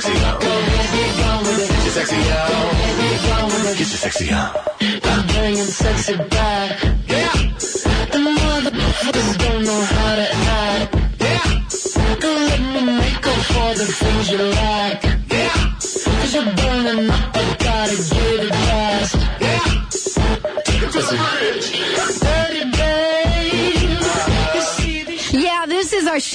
sexy on. Get your sexy on. Get your sexy on. I'm bringing sexy back. Yeah. The motherfuckers don't know how to act. Yeah. Don't let me make up for the things you lack. Yeah. Cause you're burning up, I gotta get it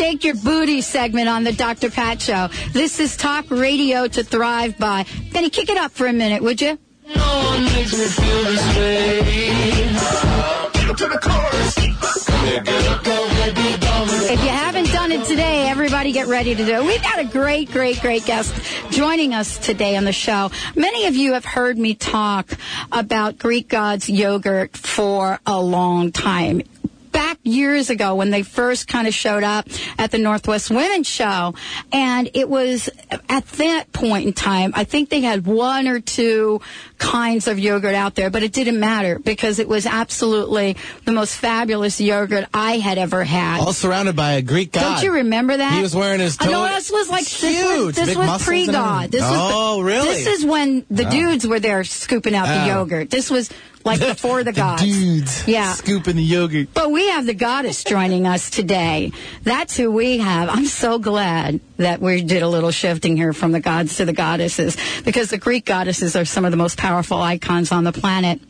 Shake Your Booty segment on the Dr. Pat Show. This is talk radio to thrive by. Benny, kick it up for a minute, would you? No one makes me feel this way. If you haven't done it today, everybody get ready to do it. We've got a great, great, great guest joining us today on the show. Many of you have heard me talk about Greek gods yogurt for a long time. Years ago when they first kind of showed up at the Northwest Women's Show, and it was at that point in time, I think they had one or two kinds of yogurt out there, but it didn't matter because it was absolutely the most fabulous yogurt I had ever had. All surrounded by a Greek god. Don't you remember that? He was wearing his I know this was like Huge, this was, this was pre-God. This was Oh, really? This is when the Oh. dudes were there scooping out the Oh. yogurt. This was like before the gods. Dudes. Yeah. Scooping the yogurt. But we have the goddess joining us today. That's who we have. I'm so glad that we did a little shifting here from the gods to the goddesses because the Greek goddesses are some of the most powerful icons on the planet.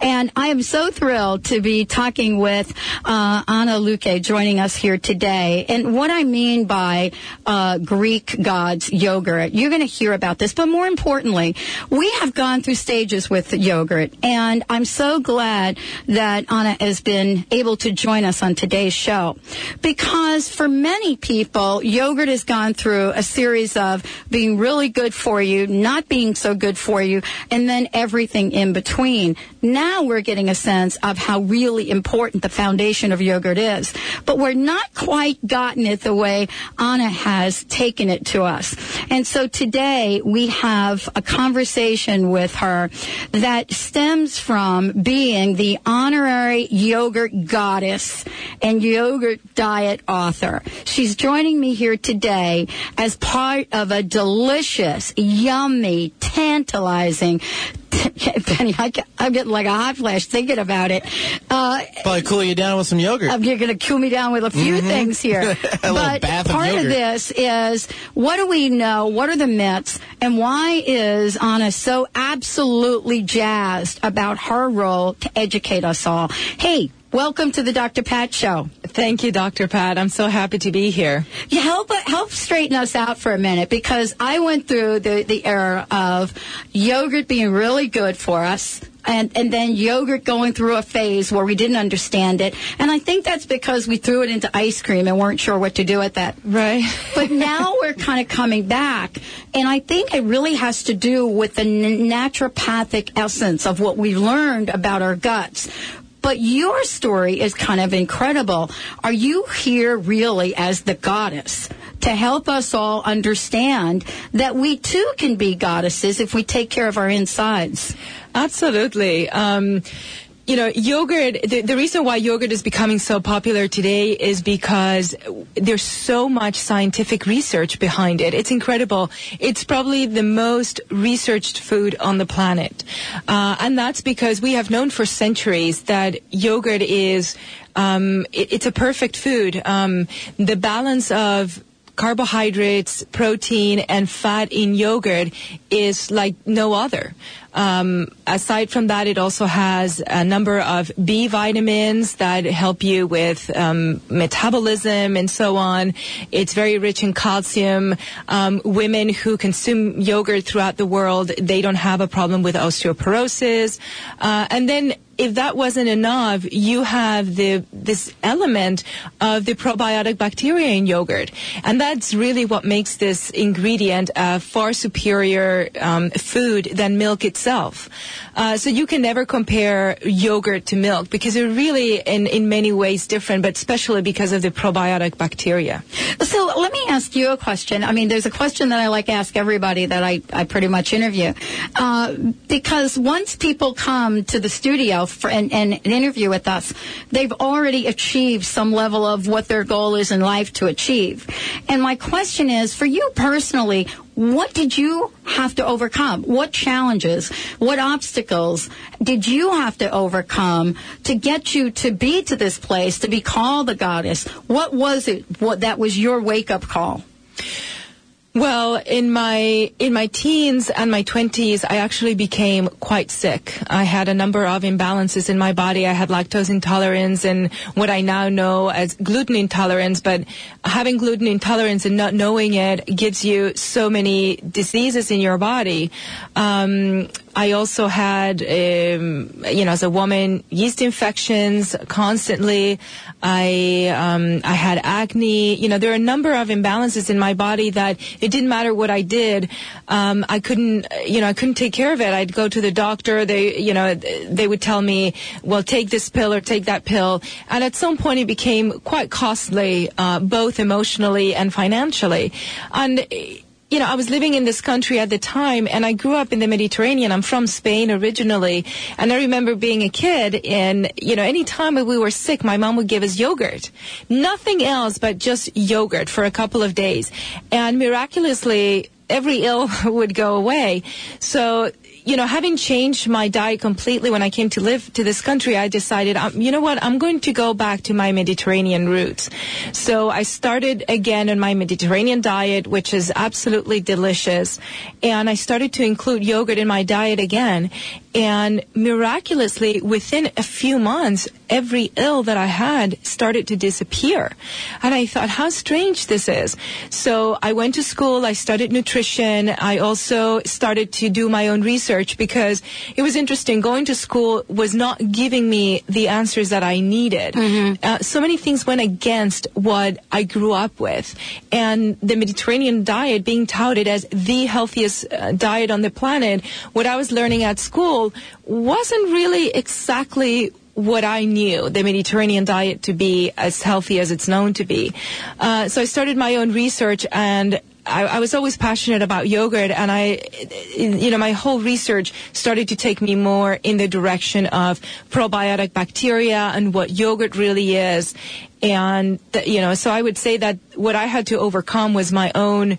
And I am so thrilled to be talking with uh, Ana Luque joining us here today. And what I mean by uh, Greek gods yogurt, you're going to hear about this. But more importantly, we have gone through stages with yogurt. And I'm so glad that Ana has been able to join us on today's show. Because for many people, yogurt has gone through a series of being really good for you, not being so good for you, and then everything in between. Now we're getting a sense of how really important the foundation of yogurt is. But we're not quite gotten it the way Ana has taken it to us. And so today we have a conversation with her that stems from being the honorary yogurt goddess and yogurt diet author. She's joining me here today as part of a delicious, yummy, tantalizing Penny, I, am getting like a hot flash thinking about it. Uh, Probably cool you down with some yogurt. um, you're going to cool me down with a few things here. A little but of part of, yogurt. this is what do we know? What are the myths? And why is Ana so absolutely jazzed about her role to educate us all? Hey, welcome to the Dr. Pat Show. Thank you, Dr. Pat. I'm so happy to be here. You help help straighten us out for a minute because I went through the, the era of yogurt being really good for us. And, and then yogurt going through a phase where we didn't understand it. And I think that's because we threw it into ice cream and weren't sure what to do with that. Right. But now we're kind of coming back. And I think it really has to do with the n- naturopathic essence of what we learned about our guts. But your story is kind of incredible. Are you here really as the goddess to help us all understand that we too can be goddesses if we take care of our insides? Absolutely. Um, you know, yogurt, the, the reason why yogurt is becoming so popular today is because there's so much scientific research behind it. It's incredible. It's probably the most researched food on the planet. Uh, and that's because we have known for centuries that yogurt is, um, it, it's a perfect food. Um, the balance of carbohydrates, protein, and fat in yogurt is like no other. Um, aside from that, it also has a number of B vitamins that help you with um, metabolism and so on. It's very rich in calcium. Um, women who consume yogurt throughout the world, they don't have a problem with osteoporosis. Uh, and then if that wasn't enough, you have the this element of the probiotic bacteria in yogurt, and that's really what makes this ingredient a far superior um, food than milk itself. Uh, so you can never compare yogurt to milk because they're really in in many ways different, but especially because of the probiotic bacteria. So let me ask you a question. I mean, there's a question that I like to ask everybody that I, I pretty much interview. Uh, because once people come to the studio for an, an, an interview with us, they've already achieved some level of what their goal is in life to achieve. And my question is, for you personally, What did you have to overcome? What challenges, what obstacles did you have to overcome to get you to be to this place, to be called the goddess? What was it what that was your wake up call? Well, in my in my teens and my 20s, I actually became quite sick. I had a number of imbalances in my body. I had lactose intolerance and what I now know as gluten intolerance, but having gluten intolerance and not knowing it gives you so many diseases in your body. Um, I also had, um, you know, as a woman, yeast infections constantly. I um, I had acne. You know, there are a number of imbalances in my body that it didn't matter what I did, um, I couldn't, you know, I couldn't take care of it. I'd go to the doctor. They, you know, they would tell me, well, take this pill or take that pill, and at some point it became quite costly, uh, both emotionally and financially, and you know, I was living in this country at the time and I grew up in the Mediterranean. I'm from Spain originally. And I remember being a kid and, you know, anytime we were sick, my mom would give us yogurt. Nothing else but just yogurt for a couple of days. And miraculously, every ill would go away. So, you know, having changed my diet completely when I came to live to this country, I decided, um, you know what, I'm going to go back to my Mediterranean roots. So I started again on my Mediterranean diet, which is absolutely delicious. And I started to include yogurt in my diet again. And miraculously, within a few months, every ill that I had started to disappear. And I thought, how strange this is. So I went to school, I studied nutrition, I also started to do my own research because it was interesting. Going to school was not giving me the answers that I needed. Uh, so many things went against what I grew up with. And the Mediterranean diet being touted as the healthiest uh, diet on the planet, what I was learning at school wasn't really exactly what I knew the Mediterranean diet to be as healthy as it's known to be. Uh, so I started my own research and I, I was always passionate about yogurt and I, you know, my whole research started to take me more in the direction of probiotic bacteria and what yogurt really is. And, you know, so I would say that what I had to overcome was my own,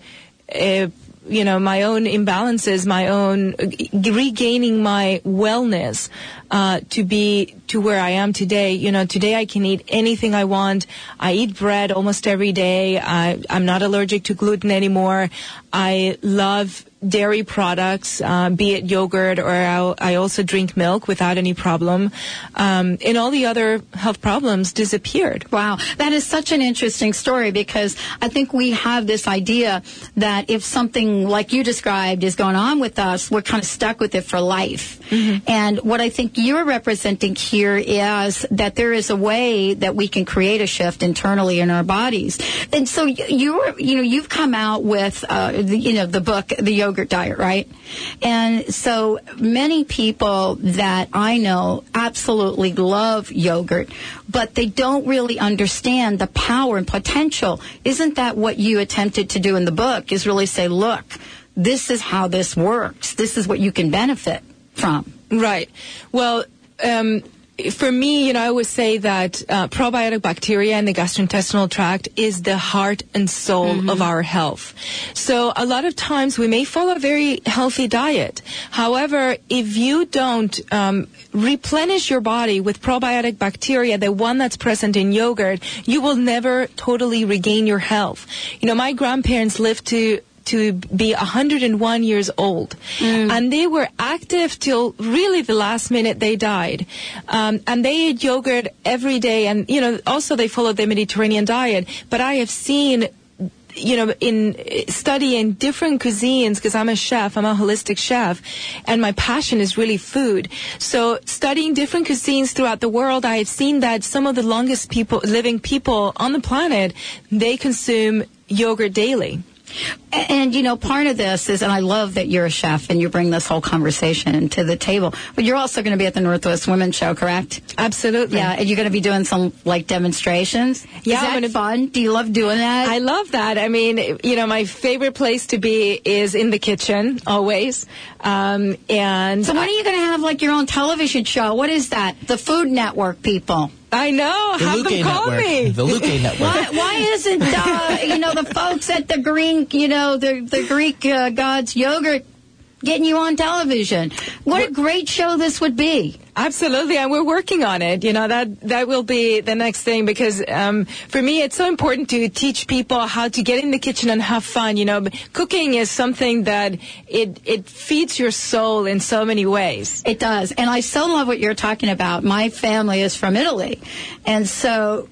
uh, you know, my own imbalances, my own regaining my wellness uh, to be to where I am today. You know, today I can eat anything I want. I eat bread almost every day. I, I'm not allergic to gluten anymore. I love dairy products, uh, be it yogurt or I'll, I also drink milk without any problem. Um, and all the other health problems disappeared. Wow, that is such an interesting story because I think we have this idea that if something like you described is going on with us, we're kind of stuck with it for life. And what I think you're representing here is that there is a way that we can create a shift internally in our bodies. And so you're, you know, you've come out with, uh, the, you know, the book, The Yogurt Diet, right? And so many people that I know absolutely love yogurt, but they don't really understand the power and potential. Isn't that what you attempted to do in the book? Is really say, look, this is how this works. This is what you can benefit from. Right. Well, um, for me, you know, I always say that uh, probiotic bacteria in the gastrointestinal tract is the heart and soul of our health. So a lot of times we may follow a very healthy diet. However, if you don't um, replenish your body with probiotic bacteria, the one that's present in yogurt, you will never totally regain your health. You know, my grandparents lived to to be 101 years old. And they were active till really the last minute they died. Um, and they ate yogurt every day. And, you know, also they followed the Mediterranean diet. But I have seen you know, in studying different cuisines, because I'm a chef, I'm a holistic chef, and my passion is really food. So studying different cuisines throughout the world, I have seen that some of the longest people, living people on the planet, they consume yogurt daily. And, and, you know, part of this is, and I love that you're a chef and you bring this whole conversation to the table, but you're also going to be at the Northwest Women's Show, correct? Absolutely. Yeah, and you're going to be doing some like demonstrations. Yeah, is that fun? Do you love doing that? I love that. I mean, you know, my favorite place to be is in the kitchen, always. Um, and so when are you going to have like your own television show? What is that? The Food Network people. I know. The Have Luke them call Network. me. The Luke Network. Why, why isn't uh, you know the folks at the green you know the the Greek uh, gods yogurt getting you on television? What a great show this would be. Absolutely, and we're working on it. You know that that will be the next thing because um, for me, it's so important to teach people how to get in the kitchen and have fun. You know, cooking is something that it it feeds your soul in so many ways. It does. And I so love what you're talking about. My family is from Italy. And so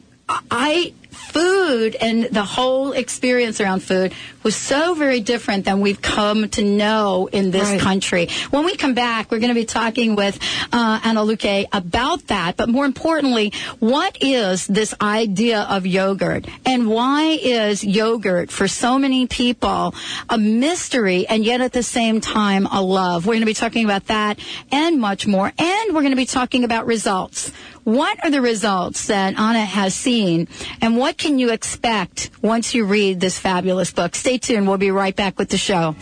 I food and the whole experience around food was so very different than we've come to know in this Right. country. When we come back, we're going to be talking with uh, Ana Luque about that, but more importantly, what is this idea of yogurt and why is yogurt for so many people a mystery and yet at the same time a love? We're going to be talking about that and much more, and we're going to be talking about results. What are the results that Ana has seen, and what can you expect once you read this fabulous book? Stay tuned. We'll be right back with the show.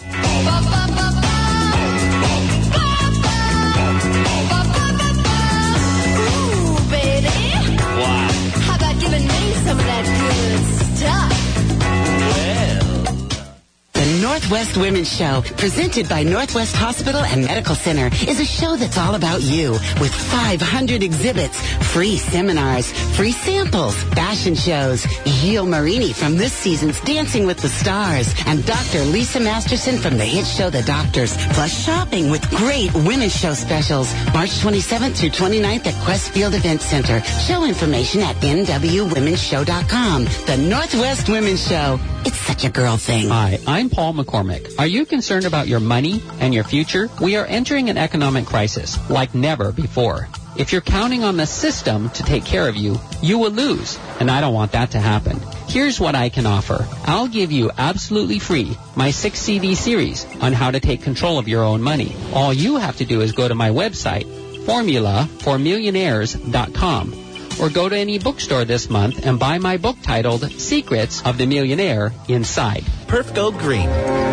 Northwest Women's Show, presented by Northwest Hospital and Medical Center, is a show that's all about you with 500 exhibits, free seminars, free samples, fashion shows, Gilles Marini from this season's Dancing with the Stars, and Dr. Lisa Masterson from the hit show The Doctors, plus shopping with great women's show specials, March 27th through 29th at Qwest Field Event Center. Show information at nwwomenshow.com. The Northwest Women's Show. It's such a girl thing. Hi, I'm Paul McCormick. Are you concerned about your money and your future? We are entering an economic crisis like never before. If you're counting on the system to take care of you, you will lose, and I don't want that to happen. Here's what I can offer. I'll give you absolutely free my six CD series on how to take control of your own money. All you have to do is go to my website, formulaformillionaires.com or go to any bookstore this month and buy my book titled Secrets of the Millionaire Inside. Perf Go Green.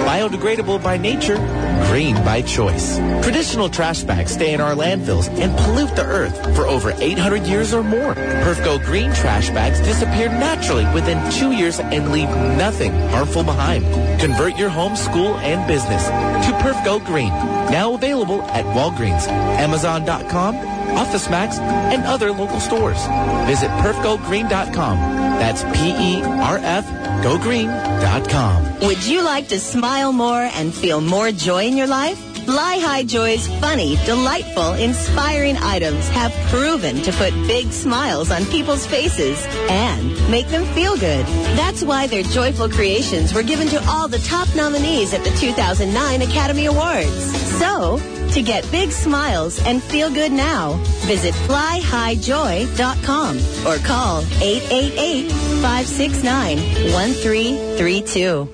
Biodegradable by nature, green by choice. Traditional trash bags stay in our landfills and pollute the earth for over 800 years or more. Perf Go Green trash bags disappear naturally within two years and leave nothing harmful behind. Convert your home, school, and business to Perf Go Green. Now available at Walgreens, Amazon.com, Office Max, and other local stores. Visit perfgogreen.com. That's P-E-R-F gogreen.com. Would you like to smile more and feel more joy in your life? Fly High Joy's funny, delightful, inspiring items have proven to put big smiles on people's faces and make them feel good. That's why their joyful creations were given to all the top nominees at the 2009 Academy Awards. So, to get big smiles and feel good now, visit flyhighjoy.com or call 888-569-1332.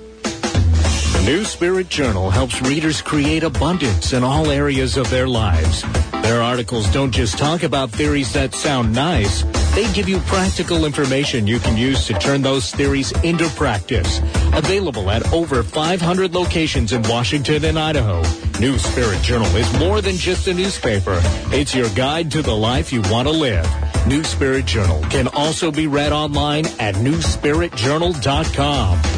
The New Spirit Journal helps readers create abundance in all areas of their lives. Their articles don't just talk about theories that sound nice. They give you practical information you can use to turn those theories into practice. Available at over 500 locations in Washington and Idaho. New Spirit Journal is more than just a newspaper. It's your guide to the life you want to live. New Spirit Journal can also be read online at newspiritjournal.com.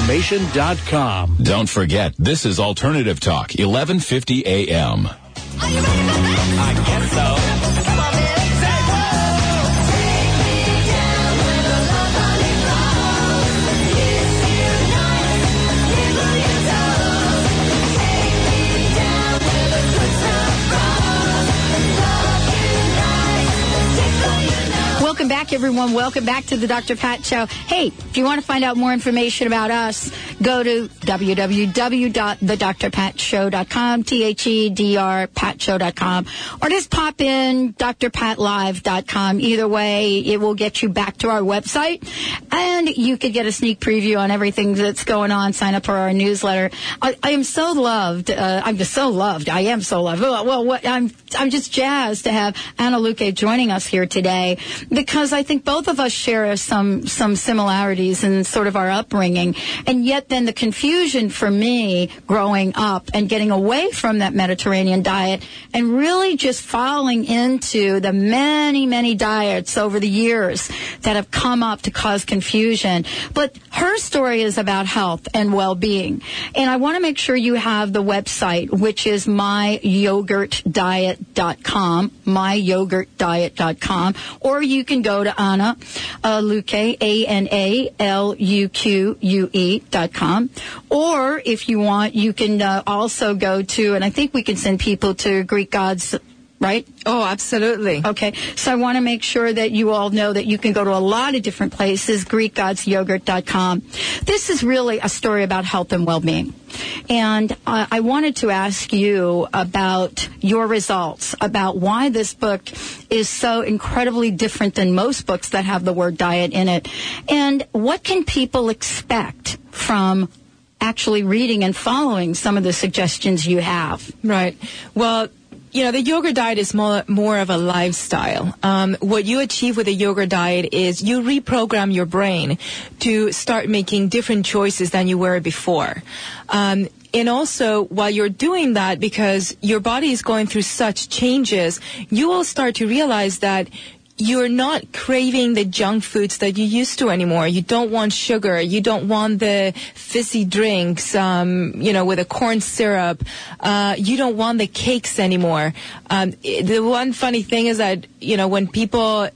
totaltransformation.com. Don't forget, this is Alternative Talk, 1150 AM. I guess so. Welcome back, everyone. Welcome back to the Dr. Pat Show. Hey, if you want to find out more information about us, go to www.thedrpatshow.com, T-H-E-D-R, patshow.com, or just pop in drpatlive.com. Either way, it will get you back to our website, and you could get a sneak preview on everything that's going on. Sign up for our newsletter. I, I am so loved. Uh, I'm just so loved. I am so loved. Well, well what, I'm I'm just jazzed to have Ana Luque joining us here today because I think both of us share some some similarities in sort of our upbringing, and yet then the confusion for me growing up and getting away from that Mediterranean diet and really just falling into the many many diets over the years that have come up to cause confusion. But her story is about health and well-being, and I want to make sure you have the website, which is myyogurtdiet.com, myyogurtdiet.com, or you can go to Ana uh, Luque, A-N-A-L-U-Q-U-E dot com. Or if you want, you can uh, also go to, and I think we can send people to Greek Gods right? Oh, absolutely. Okay. So I want to make sure that you all know that you can go to a lot of different places, GreekGodsYogurt.com. This is really a story about health and well-being. And uh, I wanted to ask you about your results, about why this book is so incredibly different than most books that have the word diet in it. And what can people expect from actually reading and following some of the suggestions you have? Right. Well, you know, the yogurt diet is more, more of a lifestyle. Um, what you achieve with a yogurt diet is you reprogram your brain to start making different choices than you were before. Um, and also, while you're doing that, because your body is going through such changes, you will start to realize that you're not craving the junk foods that you used to anymore. You don't want sugar. You don't want the fizzy drinks, um, you know, with a corn syrup. Uh, you don't want the cakes anymore. Um, the one funny thing is that, you know, when people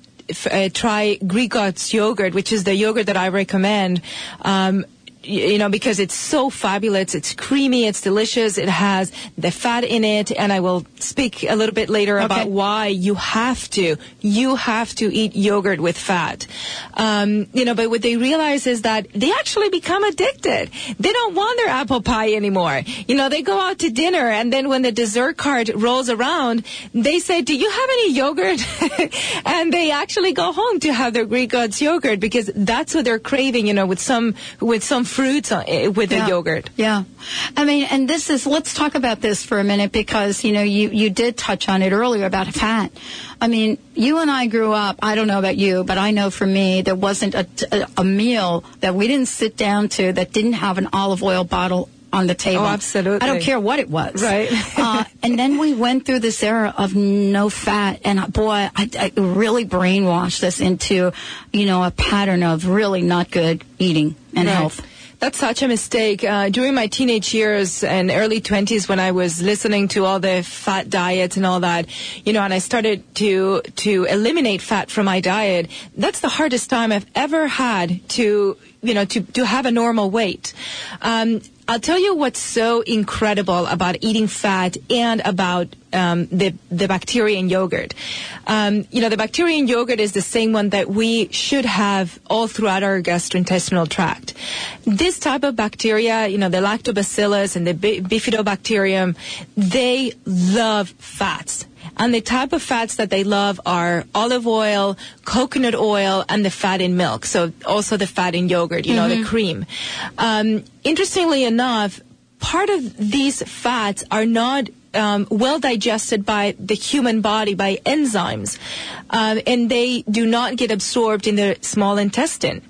uh, try Greek yogurt, which is the yogurt that I recommend, um, you know, because it's so fabulous. It's creamy. It's delicious. It has the fat in it. And I will speak a little bit later okay. about why you have to, you have to eat yogurt with fat. Um, you know, but what they realize is that they actually become addicted. They don't want their apple pie anymore. You know, they go out to dinner and then when the dessert cart rolls around, they say, do you have any yogurt? and they actually go home to have their Greek Gods yogurt because that's what they're craving, you know, with some, with some fruits uh, eh, with yeah. the yogurt. Yeah. I mean, and this is, let's talk about this for a minute because, you know, you, you did touch on it earlier about fat. I mean, you and I grew up, I don't know about you, but I know for me, there wasn't a, a, a meal that we didn't sit down to that didn't have an olive oil bottle on the table. Oh, absolutely. I don't care what it was. Right. uh, and then we went through this era of no fat, and uh, boy, I, I really brainwashed us into, you know, a pattern of really not good eating and right. health. That's such a mistake. Uh, during my teenage years and early 20s when I was listening to all the fat diets and all that, you know, and I started to, to eliminate fat from my diet, that's the hardest time I've ever had to, you know, to, to have a normal weight. Um, I'll tell you what's so incredible about eating fat and about um, the the bacteria in yogurt. Um, you know, the bacteria in yogurt is the same one that we should have all throughout our gastrointestinal tract. This type of bacteria, you know, the lactobacillus and the bifidobacterium, they love fats. And the type of fats that they love are olive oil, coconut oil, and the fat in milk. So also the fat in yogurt, you mm-hmm. know, the cream. Um, interestingly enough, part of these fats are not um, well digested by the human body by enzymes, um, and they do not get absorbed in the small intestine.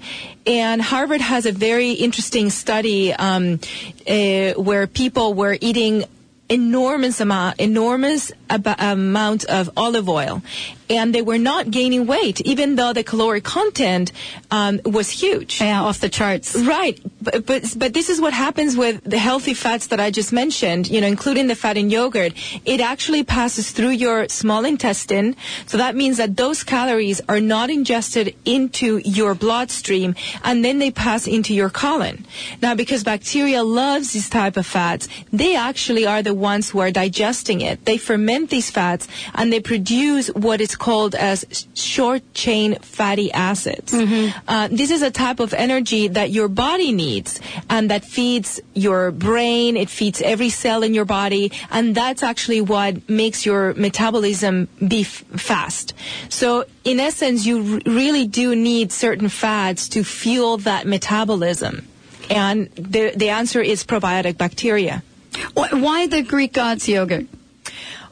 And Harvard has a very interesting study um, uh, where people were eating enormous amount, enormous ab- amount of olive oil, and they were not gaining weight, even though the caloric content um, was huge. Yeah, off the charts. Right, but, but but this is what happens with the healthy fats that I just mentioned. You know, including the fat in yogurt. It actually passes through your small intestine, so that means that those calories are not ingested into your bloodstream, and then they pass into your colon. Now, because bacteria loves these type of fats, they actually are the ones who are digesting it. They ferment these fats and they produce what is called as short chain fatty acids. Uh, this is a type of energy that your body needs and that feeds your brain, it feeds every cell in your body, and that's actually what makes your metabolism be f- fast. So, in essence, you r- really do need certain fats to fuel that metabolism. And the, the answer is probiotic bacteria. Why the Greek gods yogurt?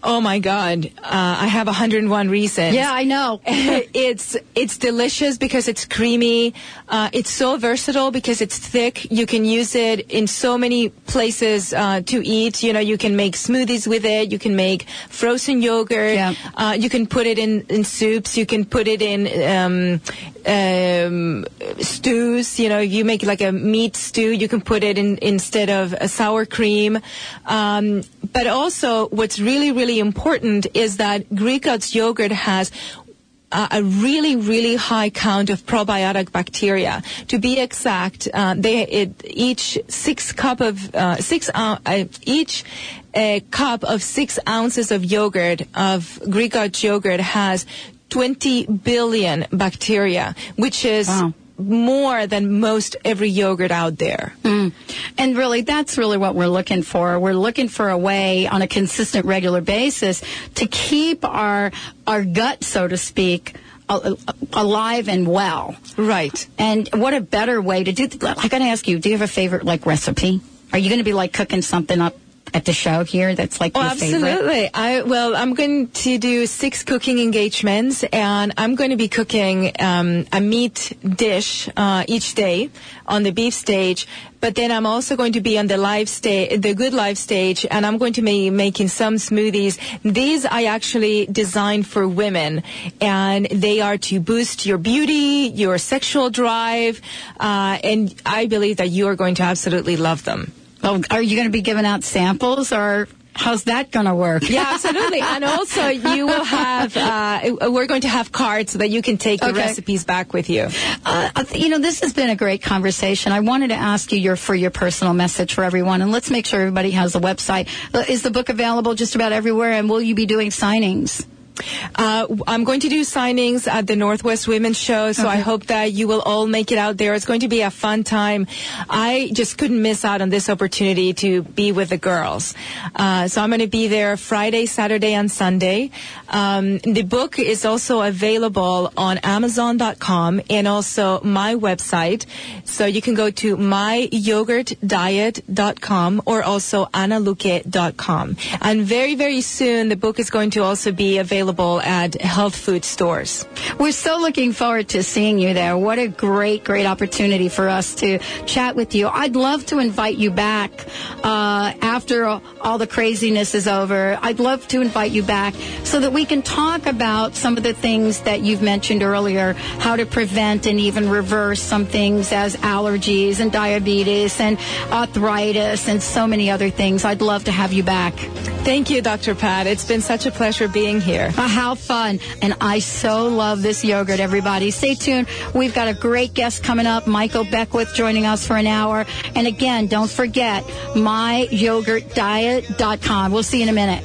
Oh my God! Uh, I have 101 reasons. Yeah, I know. it's it's delicious because it's creamy. Uh, it's so versatile because it's thick. You can use it in so many places uh, to eat. You know, you can make smoothies with it. You can make frozen yogurt. Yeah. Uh, you can put it in, in soups. You can put it in um, um, stews. You know, you make like a meat stew. You can put it in instead of a sour cream. Um, but also, what's really really important is that Greek God's yogurt has uh, a really, really high count of probiotic bacteria. To be exact, uh, they it, each six cup of uh, six uh, uh, each uh, cup of six ounces of yogurt of Greek yogurt has 20 billion bacteria, which is Wow. More than most every yogurt out there. Mm. And really, that's really what we're looking for. We're looking for a way on a consistent, regular basis to keep our our gut, so to speak, alive and well. Right. And what a better way to do. I got to ask you: Do you have a favorite like recipe? Are you going to be like cooking something up at the show here that's like Oh, your favorite? absolutely. I well, I'm going to do six cooking engagements, and I'm going to be cooking um, a meat dish uh, each day on the beef stage. But then I'm also going to be on the live stage, the good live stage, and I'm going to be making some smoothies. These I actually designed for women, and they are to boost your beauty, your sexual drive, uh, and I believe that you are going to absolutely love them. Oh, are you going to be giving out samples, or how's that going to work? Yeah, absolutely. and also, you will have, uh, we're going to have cards so that you can take the Okay. recipes back with you. Uh, you know, this has been a great conversation. I wanted to ask you your for your personal message for everyone, and let's make sure everybody has the website. Uh, Is the book available just about everywhere? And will you be doing signings? Uh, I'm going to do signings at the Northwest Women's Show, so I hope that you will all make it out there. It's going to be a fun time. I just couldn't miss out on this opportunity to be with the girls. Uh, so I'm going to be there Friday, Saturday, and Sunday. Um, the book is also available on Amazon.com and also my website. So you can go to myyogurtdiet.com or also analuque.com. And very, very soon, the book is going to also be available at health food stores. We're so looking forward to seeing you there. What a great, great opportunity for us to chat with you. I'd love to invite you back uh, after all the craziness is over. I'd love to invite you back so that we can talk about some of the things that you've mentioned earlier, how to prevent and even reverse some things as allergies and diabetes and arthritis and so many other things. I'd love to have you back. Thank you, Dr. Pat. It's been such a pleasure being here. Uh, how fun. And I so love this yogurt, everybody. Stay tuned. We've got a great guest coming up, Michael Beckwith joining us for an hour. And again, don't forget myyogurtdiet.com. We'll see you in a minute.